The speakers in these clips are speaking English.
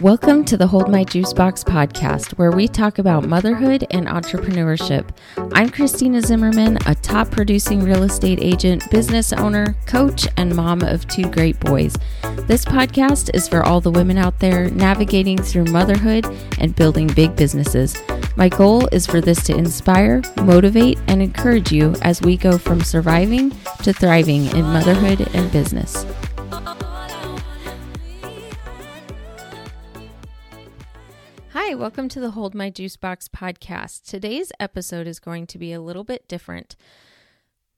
Welcome to the Hold My Juice Box podcast, where we talk about motherhood and entrepreneurship. I'm Christina Zimmerman, a top producing real estate agent, business owner, coach, and mom of two great boys. This podcast is for all the women out there navigating through motherhood and building big businesses. My goal is for this to inspire, motivate, and encourage you as we go from surviving to thriving in motherhood and business. Welcome to the Hold My Juice Box podcast. Today's episode is going to be a little bit different.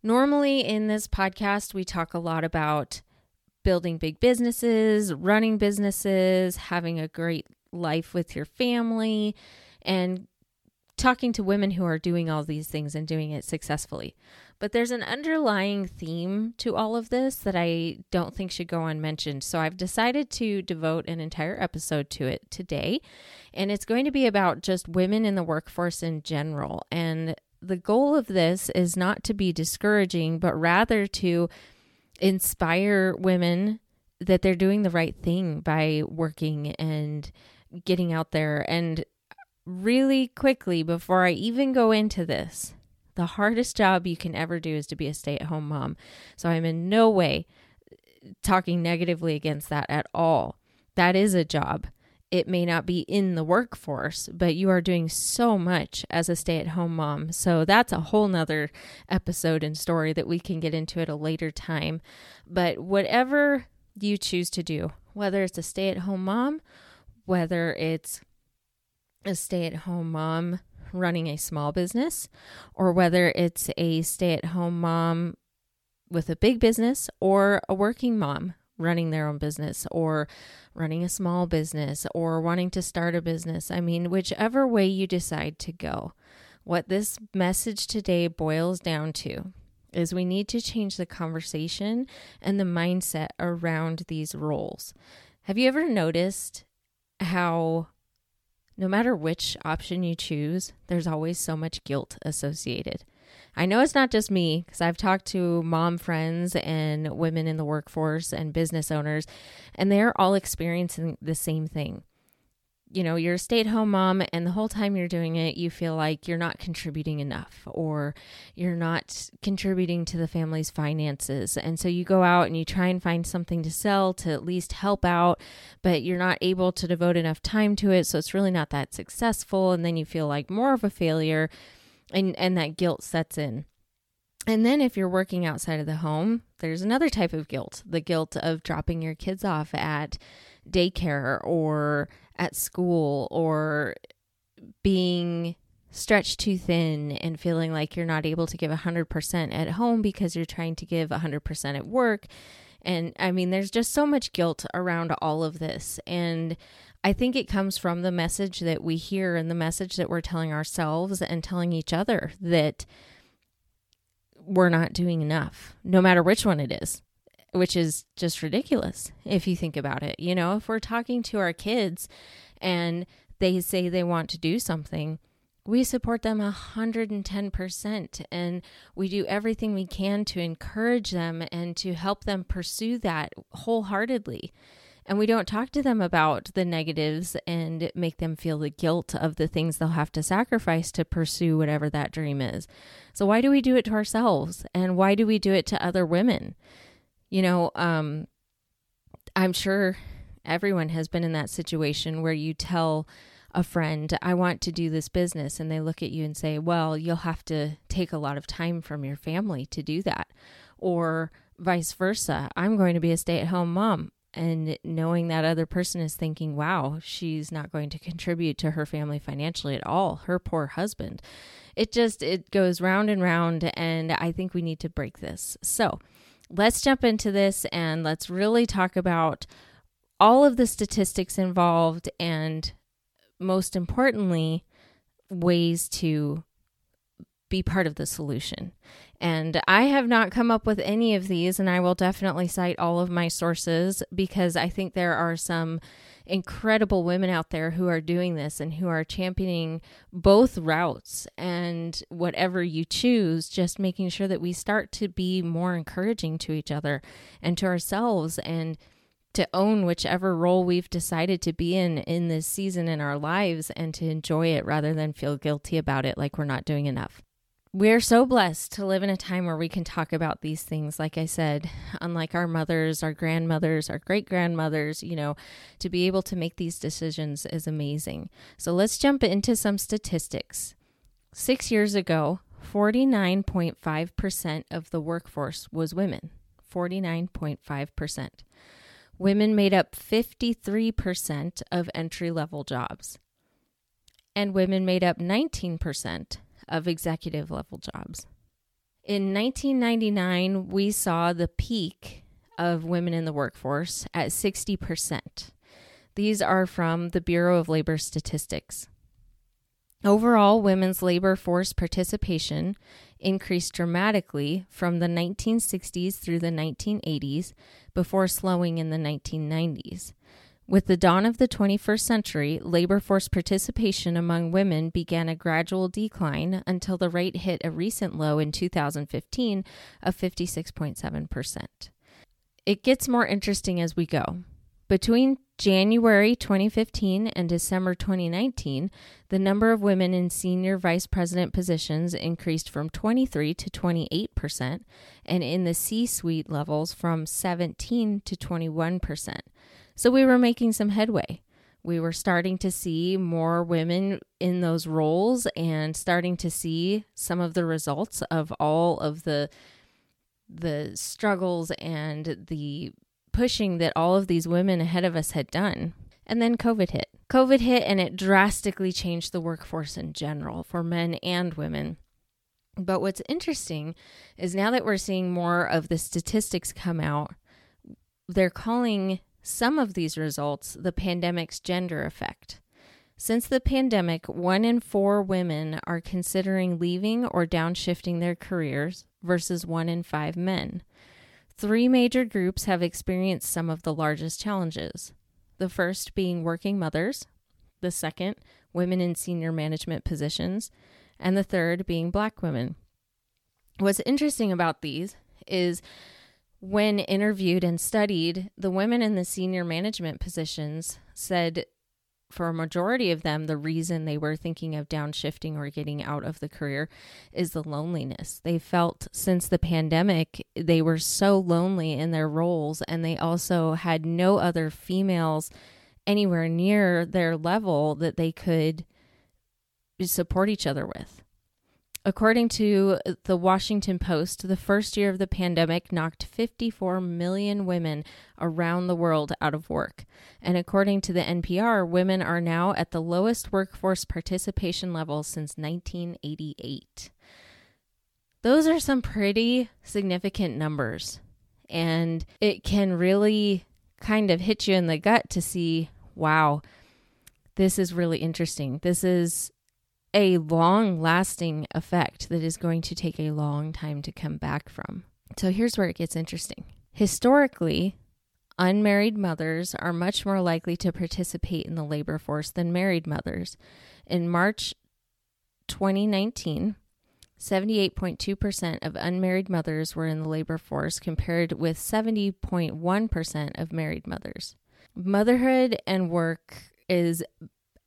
Normally, in this podcast, we talk a lot about building big businesses, running businesses, having a great life with your family, and talking to women who are doing all these things and doing it successfully. But there's an underlying theme to all of this that I don't think should go unmentioned. So I've decided to devote an entire episode to it today. And it's going to be about just women in the workforce in general. And the goal of this is not to be discouraging, but rather to inspire women that they're doing the right thing by working and getting out there. And really quickly, before I even go into this, the hardest job you can ever do is to be a stay at home mom. So I'm in no way talking negatively against that at all. That is a job. It may not be in the workforce, but you are doing so much as a stay at home mom. So that's a whole nother episode and story that we can get into at a later time. But whatever you choose to do, whether it's a stay at home mom, whether it's a stay at home mom running a small business or whether it's a stay at home mom with a big business or a working mom running their own business or running a small business or wanting to start a business. I mean, whichever way you decide to go, what this message today boils down to is we need to change the conversation and the mindset around these roles. Have you ever noticed how no matter which option you choose, there's always so much guilt associated. I know it's not just me because I've talked to mom friends and women in the workforce and business owners, and they're all experiencing the same thing you know, you're a stay at home mom, and the whole time you're doing it, you feel like you're not contributing enough or you're not contributing to the family's finances. And so you go out and you try and find something to sell to at least help out, but you're not able to devote enough time to it. So it's really not that successful. And then you feel like more of a failure, and, and that guilt sets in. And then if you're working outside of the home, there's another type of guilt the guilt of dropping your kids off at daycare or at school or being stretched too thin and feeling like you're not able to give 100% at home because you're trying to give 100% at work. And I mean, there's just so much guilt around all of this. And I think it comes from the message that we hear and the message that we're telling ourselves and telling each other that we're not doing enough, no matter which one it is which is just ridiculous if you think about it. You know, if we're talking to our kids and they say they want to do something, we support them 110% and we do everything we can to encourage them and to help them pursue that wholeheartedly. And we don't talk to them about the negatives and make them feel the guilt of the things they'll have to sacrifice to pursue whatever that dream is. So, why do we do it to ourselves? And why do we do it to other women? You know, um, I'm sure everyone has been in that situation where you tell a friend, I want to do this business, and they look at you and say, Well, you'll have to take a lot of time from your family to do that. Or vice versa, I'm going to be a stay at home mom. And knowing that other person is thinking, wow, she's not going to contribute to her family financially at all, her poor husband. It just, it goes round and round. And I think we need to break this. So, let's jump into this and let's really talk about all of the statistics involved and most importantly, ways to be part of the solution. And I have not come up with any of these, and I will definitely cite all of my sources because I think there are some incredible women out there who are doing this and who are championing both routes and whatever you choose, just making sure that we start to be more encouraging to each other and to ourselves and to own whichever role we've decided to be in in this season in our lives and to enjoy it rather than feel guilty about it like we're not doing enough. We're so blessed to live in a time where we can talk about these things. Like I said, unlike our mothers, our grandmothers, our great grandmothers, you know, to be able to make these decisions is amazing. So let's jump into some statistics. Six years ago, 49.5% of the workforce was women. 49.5%. Women made up 53% of entry level jobs, and women made up 19% of executive level jobs. In 1999, we saw the peak of women in the workforce at 60%. These are from the Bureau of Labor Statistics. Overall, women's labor force participation increased dramatically from the 1960s through the 1980s before slowing in the 1990s. With the dawn of the 21st century, labor force participation among women began a gradual decline until the rate hit a recent low in 2015 of 56.7%. It gets more interesting as we go. Between January 2015 and December 2019, the number of women in senior vice president positions increased from 23 to 28%, and in the C suite levels from 17 to 21%. So we were making some headway. We were starting to see more women in those roles and starting to see some of the results of all of the the struggles and the pushing that all of these women ahead of us had done. And then COVID hit. COVID hit and it drastically changed the workforce in general for men and women. But what's interesting is now that we're seeing more of the statistics come out, they're calling some of these results the pandemic's gender effect. Since the pandemic, one in four women are considering leaving or downshifting their careers versus one in five men. Three major groups have experienced some of the largest challenges. The first being working mothers, the second, women in senior management positions, and the third being black women. What's interesting about these is when interviewed and studied, the women in the senior management positions said for a majority of them, the reason they were thinking of downshifting or getting out of the career is the loneliness. They felt since the pandemic, they were so lonely in their roles, and they also had no other females anywhere near their level that they could support each other with. According to uh, the Washington Post, the first year of the pandemic knocked 54 million women around the world out of work. And according to the NPR, women are now at the lowest workforce participation level since 1988. Those are some pretty significant numbers. And it can really kind of hit you in the gut to see wow, this is really interesting. This is a long lasting effect that is going to take a long time to come back from. So here's where it gets interesting. Historically, unmarried mothers are much more likely to participate in the labor force than married mothers. In March 2019, 78.2% of unmarried mothers were in the labor force compared with 70.1% of married mothers. Motherhood and work is,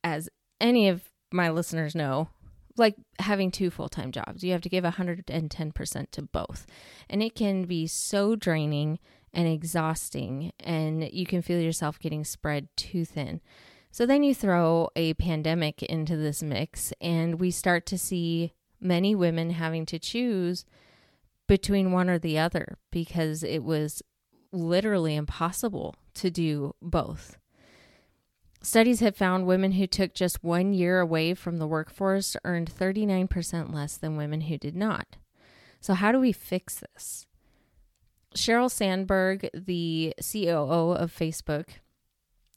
as any of my listeners know, like having two full time jobs. You have to give 110% to both. And it can be so draining and exhausting, and you can feel yourself getting spread too thin. So then you throw a pandemic into this mix, and we start to see many women having to choose between one or the other because it was literally impossible to do both. Studies have found women who took just one year away from the workforce earned 39% less than women who did not. So, how do we fix this? Sheryl Sandberg, the COO of Facebook,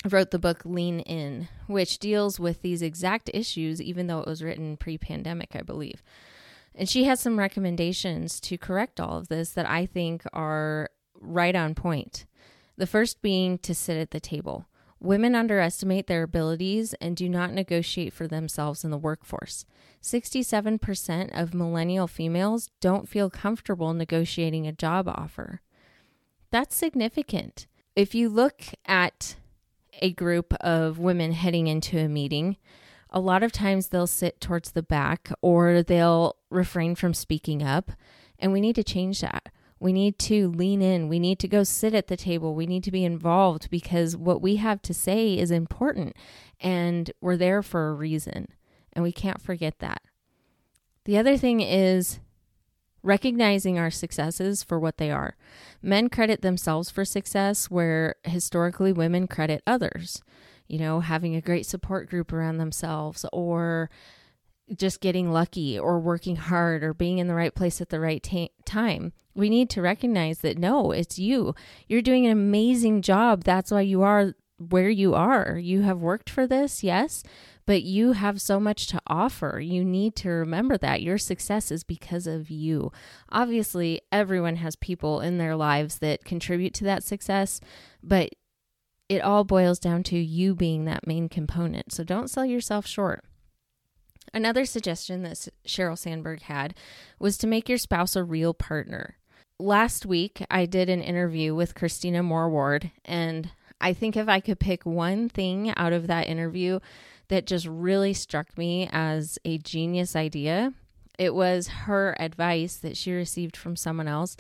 wrote the book Lean In, which deals with these exact issues, even though it was written pre pandemic, I believe. And she has some recommendations to correct all of this that I think are right on point. The first being to sit at the table. Women underestimate their abilities and do not negotiate for themselves in the workforce. 67% of millennial females don't feel comfortable negotiating a job offer. That's significant. If you look at a group of women heading into a meeting, a lot of times they'll sit towards the back or they'll refrain from speaking up. And we need to change that. We need to lean in. We need to go sit at the table. We need to be involved because what we have to say is important and we're there for a reason. And we can't forget that. The other thing is recognizing our successes for what they are. Men credit themselves for success, where historically women credit others. You know, having a great support group around themselves, or just getting lucky, or working hard, or being in the right place at the right time. We need to recognize that no, it's you. You're doing an amazing job. That's why you are where you are. You have worked for this, yes, but you have so much to offer. You need to remember that your success is because of you. Obviously, everyone has people in their lives that contribute to that success, but it all boils down to you being that main component. So don't sell yourself short. Another suggestion that Sheryl Sandberg had was to make your spouse a real partner. Last week, I did an interview with Christina Moore Ward, and I think if I could pick one thing out of that interview that just really struck me as a genius idea. It was her advice that she received from someone else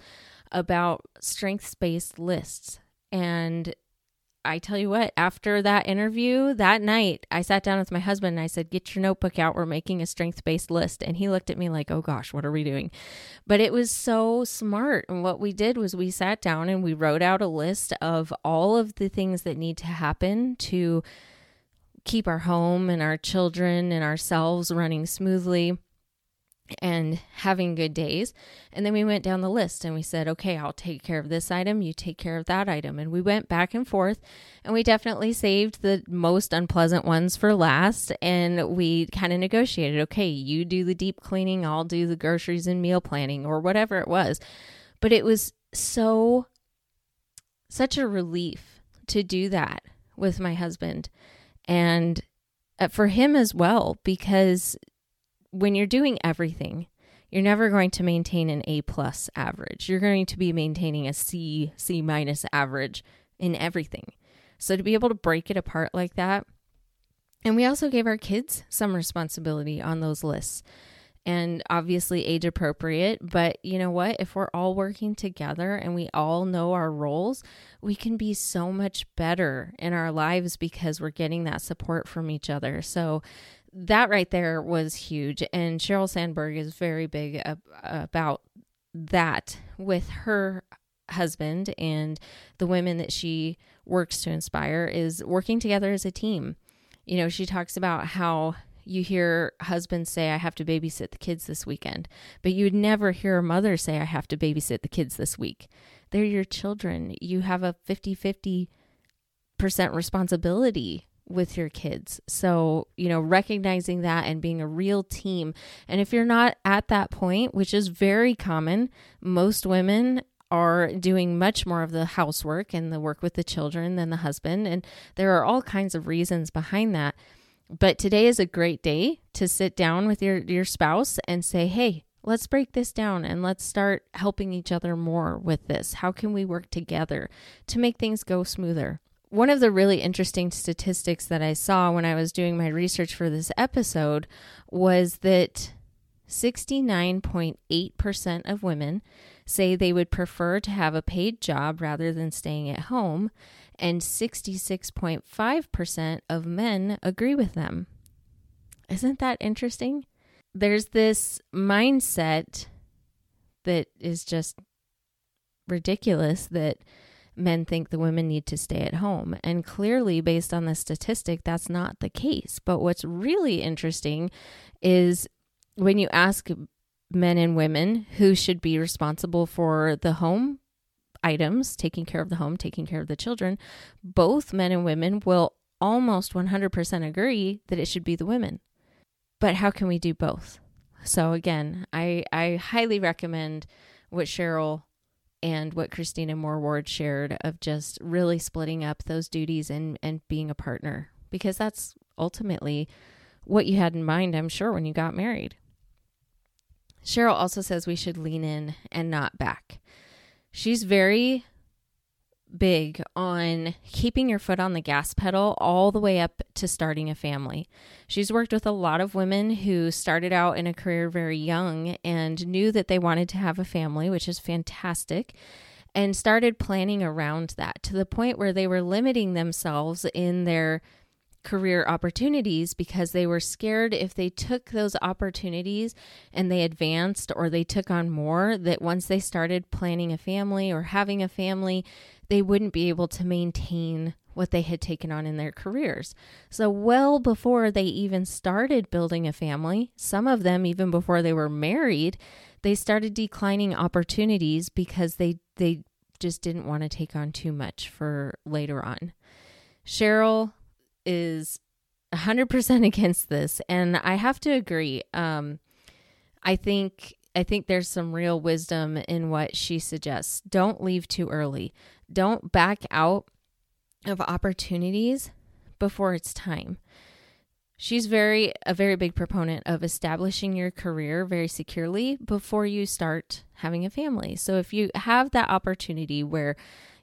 about strengths based lists. And I tell you what, after that interview that night, I sat down with my husband and I said, Get your notebook out. We're making a strength based list. And he looked at me like, Oh gosh, what are we doing? But it was so smart. And what we did was we sat down and we wrote out a list of all of the things that need to happen to keep our home and our children and ourselves running smoothly and having good days. And then we went down the list and we said, okay, I'll take care of this item, you take care of that item. And we went back and forth and we definitely saved the most unpleasant ones for last. And we kind of negotiated, okay, you do the deep cleaning, I'll do the groceries and meal planning or whatever it was. But it was so, such a relief to do that with my husband and uh, for him as well because when you're doing everything you're never going to maintain an a plus average you're going to be maintaining a c c minus average in everything so to be able to break it apart like that and we also gave our kids some responsibility on those lists and obviously age appropriate. But you know what? If we're all working together and we all know our roles, we can be so much better in our lives because we're getting that support from each other. So that right there was huge. And Sheryl Sandberg is very big ab- about that with her husband and the women that she works to inspire is working together as a team. You know, she talks about how you hear husbands say, I have to babysit the kids this weekend, but you'd never hear a mother say, I have to babysit the kids this week. They're your children. You have a 50 50% responsibility with your kids. So, you know, recognizing that and being a real team. And if you're not at that point, which is very common, most women are doing much more of the housework and the work with the children than the husband. And there are all kinds of reasons behind that. But today is a great day to sit down with your, your spouse and say, hey, let's break this down and let's start helping each other more with this. How can we work together to make things go smoother? One of the really interesting statistics that I saw when I was doing my research for this episode was that 69.8% of women say they would prefer to have a paid job rather than staying at home, and 66.5% of men agree with them. Isn't that interesting? There's this mindset that is just ridiculous that men think the women need to stay at home. And clearly, based on the statistic, that's not the case. But what's really interesting is when you ask men and women who should be responsible for the home items, taking care of the home, taking care of the children, both men and women will almost 100% agree that it should be the women. But how can we do both? So again, I I highly recommend what Sheryl and what Christina Moore Ward shared of just really splitting up those duties and and being a partner because that's ultimately what you had in mind, I'm sure, when you got married. Sheryl also says we should lean in and not back she's very big on keeping your foot on the gas pedal all the way up to starting a family. She's worked with a lot of women who started out in a career very young and knew that they wanted to have a family, which is fantastic, and started planning around that to the point where they were limiting themselves in their career opportunities because they were scared if they took those opportunities and they advanced or they took on more, that once they started planning a family or having a family, they wouldn't be able to maintain what they had taken on in their careers. So, well before they even started building a family, some of them, even before they were married, they started declining opportunities because they, they just didn't want to take on too much for later on. Sheryl is 100% against this and I have to agree. Um I think I think there's some real wisdom in what she suggests. Don't leave too early. Don't back out of opportunities before it's time. She's very a very big proponent of establishing your career very securely before you start having a family. So if you have that opportunity where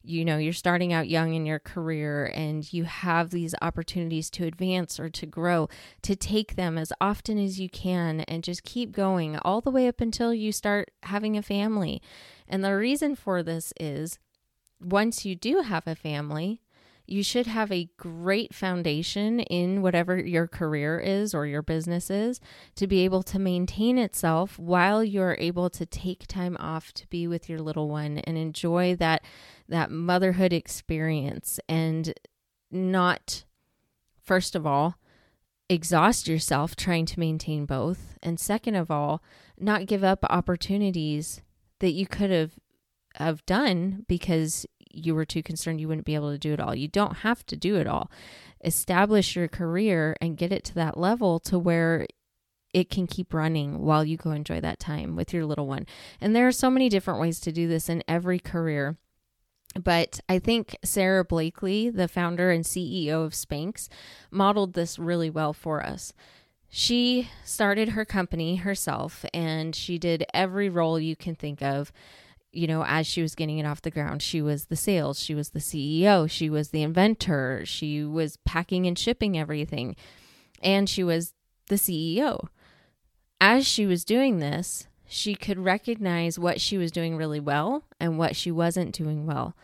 you know you're starting out young in your career and you have these opportunities to advance or to grow to take them as often as you can and just keep going all the way up until you start having a family. And the reason for this is once you do have a family you should have a great foundation in whatever your career is or your business is to be able to maintain itself while you're able to take time off to be with your little one and enjoy that that motherhood experience and not first of all exhaust yourself trying to maintain both and second of all not give up opportunities that you could have have done because you were too concerned you wouldn't be able to do it all. You don't have to do it all. Establish your career and get it to that level to where it can keep running while you go enjoy that time with your little one. And there are so many different ways to do this in every career. But I think Sara Blakely, the founder and CEO of Spanx, modeled this really well for us. She started her company herself and she did every role you can think of you know, as she was getting it off the ground, she was the sales, she was the CEO, she was the inventor, she was packing and shipping everything, and she was the CEO. As she was doing this, she could recognize what she was doing really well and what she wasn't doing well.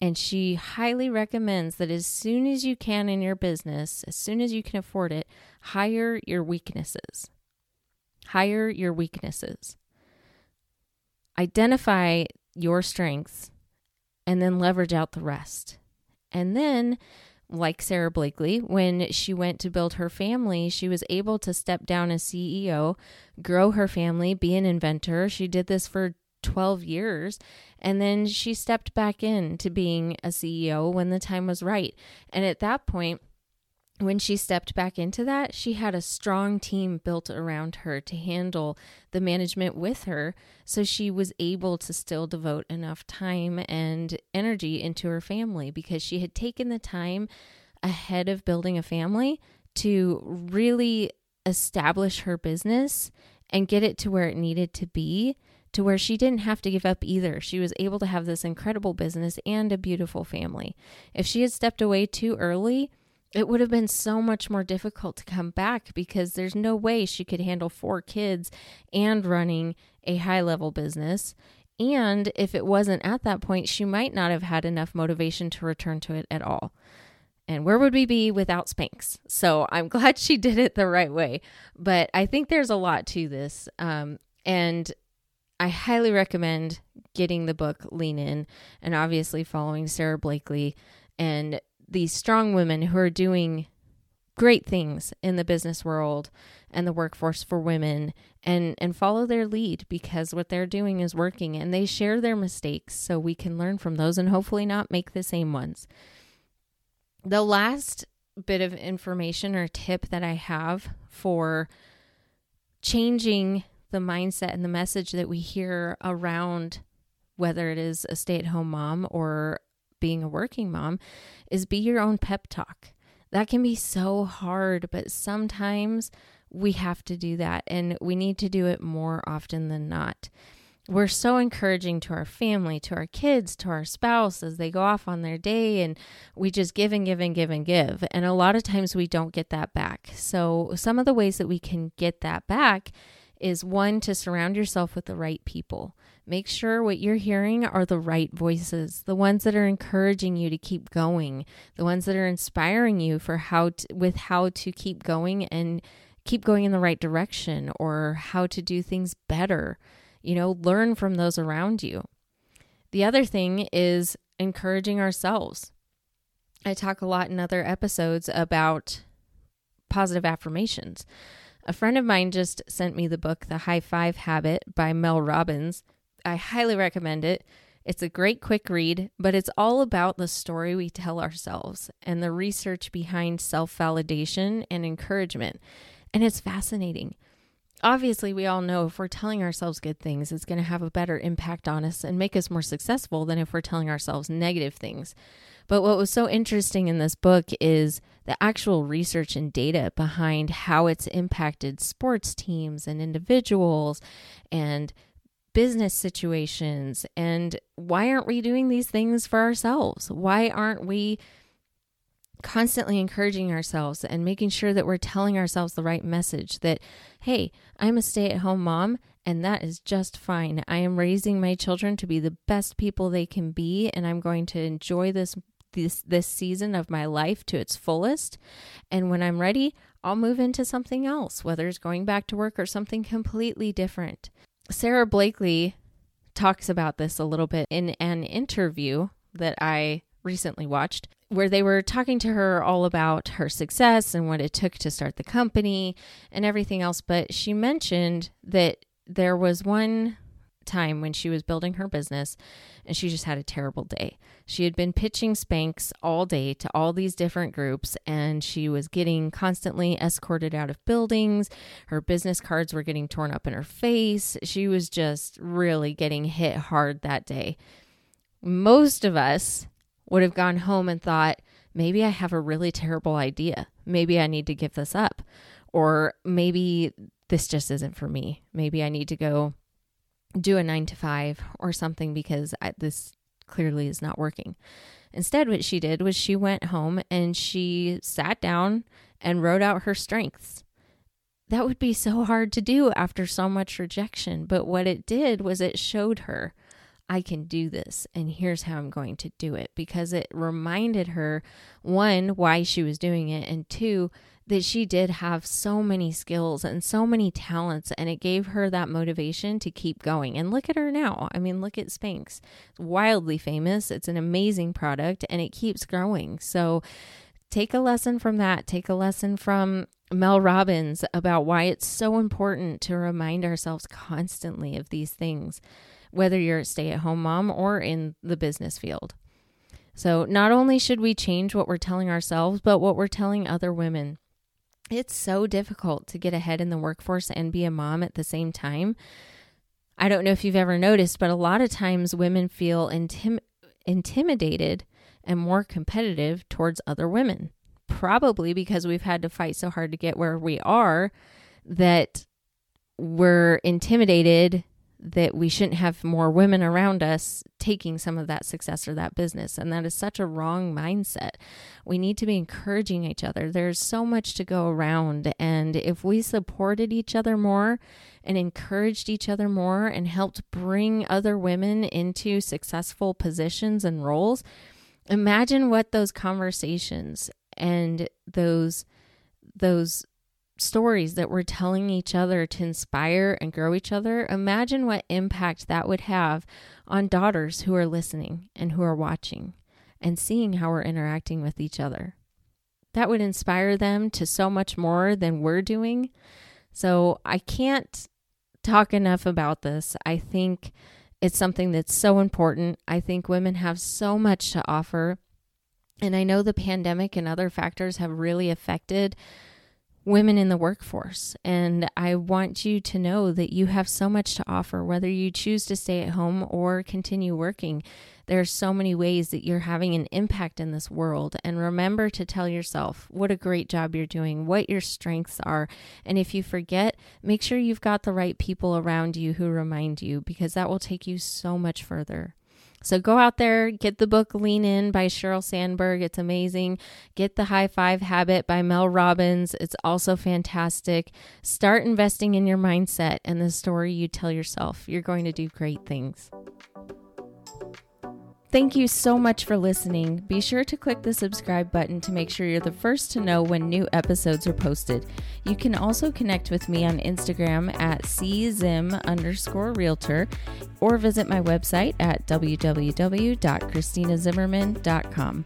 And she highly recommends that as soon as you can in your business, as soon as you can afford it, hire your weaknesses. Hire your weaknesses identify your strengths and then leverage out the rest. And then, like Sara Blakely, when she went to build her family, she was able to step down as CEO, grow her family, be an inventor. She did this for 12 years. And then she stepped back in to being a CEO when the time was right. And at that point, when she stepped back into that, she had a strong team built around her to handle the management with her. So she was able to still devote enough time and energy into her family because she had taken the time ahead of building a family to really establish her business and get it to where it needed to be to where she didn't have to give up either. She was able to have this incredible business and a beautiful family. If she had stepped away too early, it would have been so much more difficult to come back because there's no way she could handle four kids and running a high level business. And if it wasn't at that point, she might not have had enough motivation to return to it at all. And where would we be without Spanx? So I'm glad she did it the right way. But I think there's a lot to this. Um, and I highly recommend getting the book Lean In and obviously following Sara Blakely and these strong women who are doing great things in the business world and the workforce for women and and follow their lead because what they're doing is working and they share their mistakes so we can learn from those and hopefully not make the same ones. The last bit of information or tip that I have for changing the mindset and the message that we hear around whether it is a stay-at-home mom or being a working mom is be your own pep talk. That can be so hard, but sometimes we have to do that and we need to do it more often than not. we're so encouraging to our family, to our kids, to our spouse as they go off on their day, and we just give and give and give and give. And a lot of times we don't get that back. So, some of the ways that we can get that back is one, to surround yourself with the right people. Make sure what you're hearing are the right voices, the ones that are encouraging you to keep going, the ones that are inspiring you for how to, with how to keep going and keep going in the right direction or how to do things better you know, learn from those around you. The other thing is encouraging ourselves. I talk a lot in other episodes about positive affirmations. A friend of mine just sent me the book, The High Five Habit by Mel Robbins. I highly recommend it. It's a great quick read, but it's all about the story we tell ourselves and the research behind self validation and encouragement. And it's fascinating obviously we all know if we're telling ourselves good things it's going to have a better impact on us and make us more successful than if we're telling ourselves negative things but what was so interesting in this book is the actual research and data behind how it's impacted sports teams and individuals and business situations and why aren't we doing these things for ourselves why aren't we constantly encouraging ourselves and making sure that we're telling ourselves the right message that, hey, I'm a stay at home mom and that is just fine. I am raising my children to be the best people they can be and I'm going to enjoy this this this season of my life to its fullest. And when I'm ready, I'll move into something else, whether it's going back to work or something completely different. Sara Blakely talks about this a little bit in an interview that I recently watched where they were talking to her all about her success and what it took to start the company and everything else. But she mentioned that there was one time when she was building her business and she just had a terrible day. She had been pitching Spanx all day to all these different groups and she was getting constantly escorted out of buildings. Her business cards were getting torn up in her face. She was just really getting hit hard that day. Most of us would have gone home and thought, maybe I have a really terrible idea. Maybe I need to give this up. Or maybe this just isn't for me. Maybe I need to go do a nine to five or something because I, this clearly is not working. Instead, what she did was she went home and she sat down and wrote out her strengths. That would be so hard to do after so much rejection. But what it did was it showed her I can do this and here's how I'm going to do it because it reminded her one why she was doing it and two that she did have so many skills and so many talents and it gave her that motivation to keep going. And look at her now. I mean, look at Spanx. It's wildly famous. It's an amazing product and it keeps growing. So take a lesson from that. Take a lesson from Mel Robbins about why it's so important to remind ourselves constantly of these things whether you're a stay at home mom or in the business field. So, not only should we change what we're telling ourselves, but what we're telling other women. It's so difficult to get ahead in the workforce and be a mom at the same time. I don't know if you've ever noticed, but a lot of times women feel intim- intimidated and more competitive towards other women. Probably because we've had to fight so hard to get where we are that we're intimidated that we shouldn't have more women around us taking some of that success or that business. And that is such a wrong mindset. We need to be encouraging each other. There's so much to go around. And if we supported each other more and encouraged each other more and helped bring other women into successful positions and roles, imagine what those conversations and those those stories that we're telling each other to inspire and grow each other, imagine what impact that would have on daughters who are listening and who are watching and seeing how we're interacting with each other. That would inspire them to so much more than we're doing. So I can't talk enough about this. I think it's something that's so important. I think women have so much to offer. And I know the pandemic and other factors have really affected women in the workforce. And I want you to know that you have so much to offer, whether you choose to stay at home or continue working. There are so many ways that you're having an impact in this world. And remember to tell yourself what a great job you're doing, what your strengths are. And if you forget, make sure you've got the right people around you who remind you, because that will take you so much further. So go out there, get the book Lean In by Sheryl Sandberg. It's amazing. Get the High Five Habit by Mel Robbins. It's also fantastic. Start investing in your mindset and the story you tell yourself. You're going to do great things. Thank you so much for listening. Be sure to click the subscribe button to make sure you're the first to know when new episodes are posted. You can also connect with me on Instagram at czim underscore realtor or visit my website at www.christinazimmerman.com.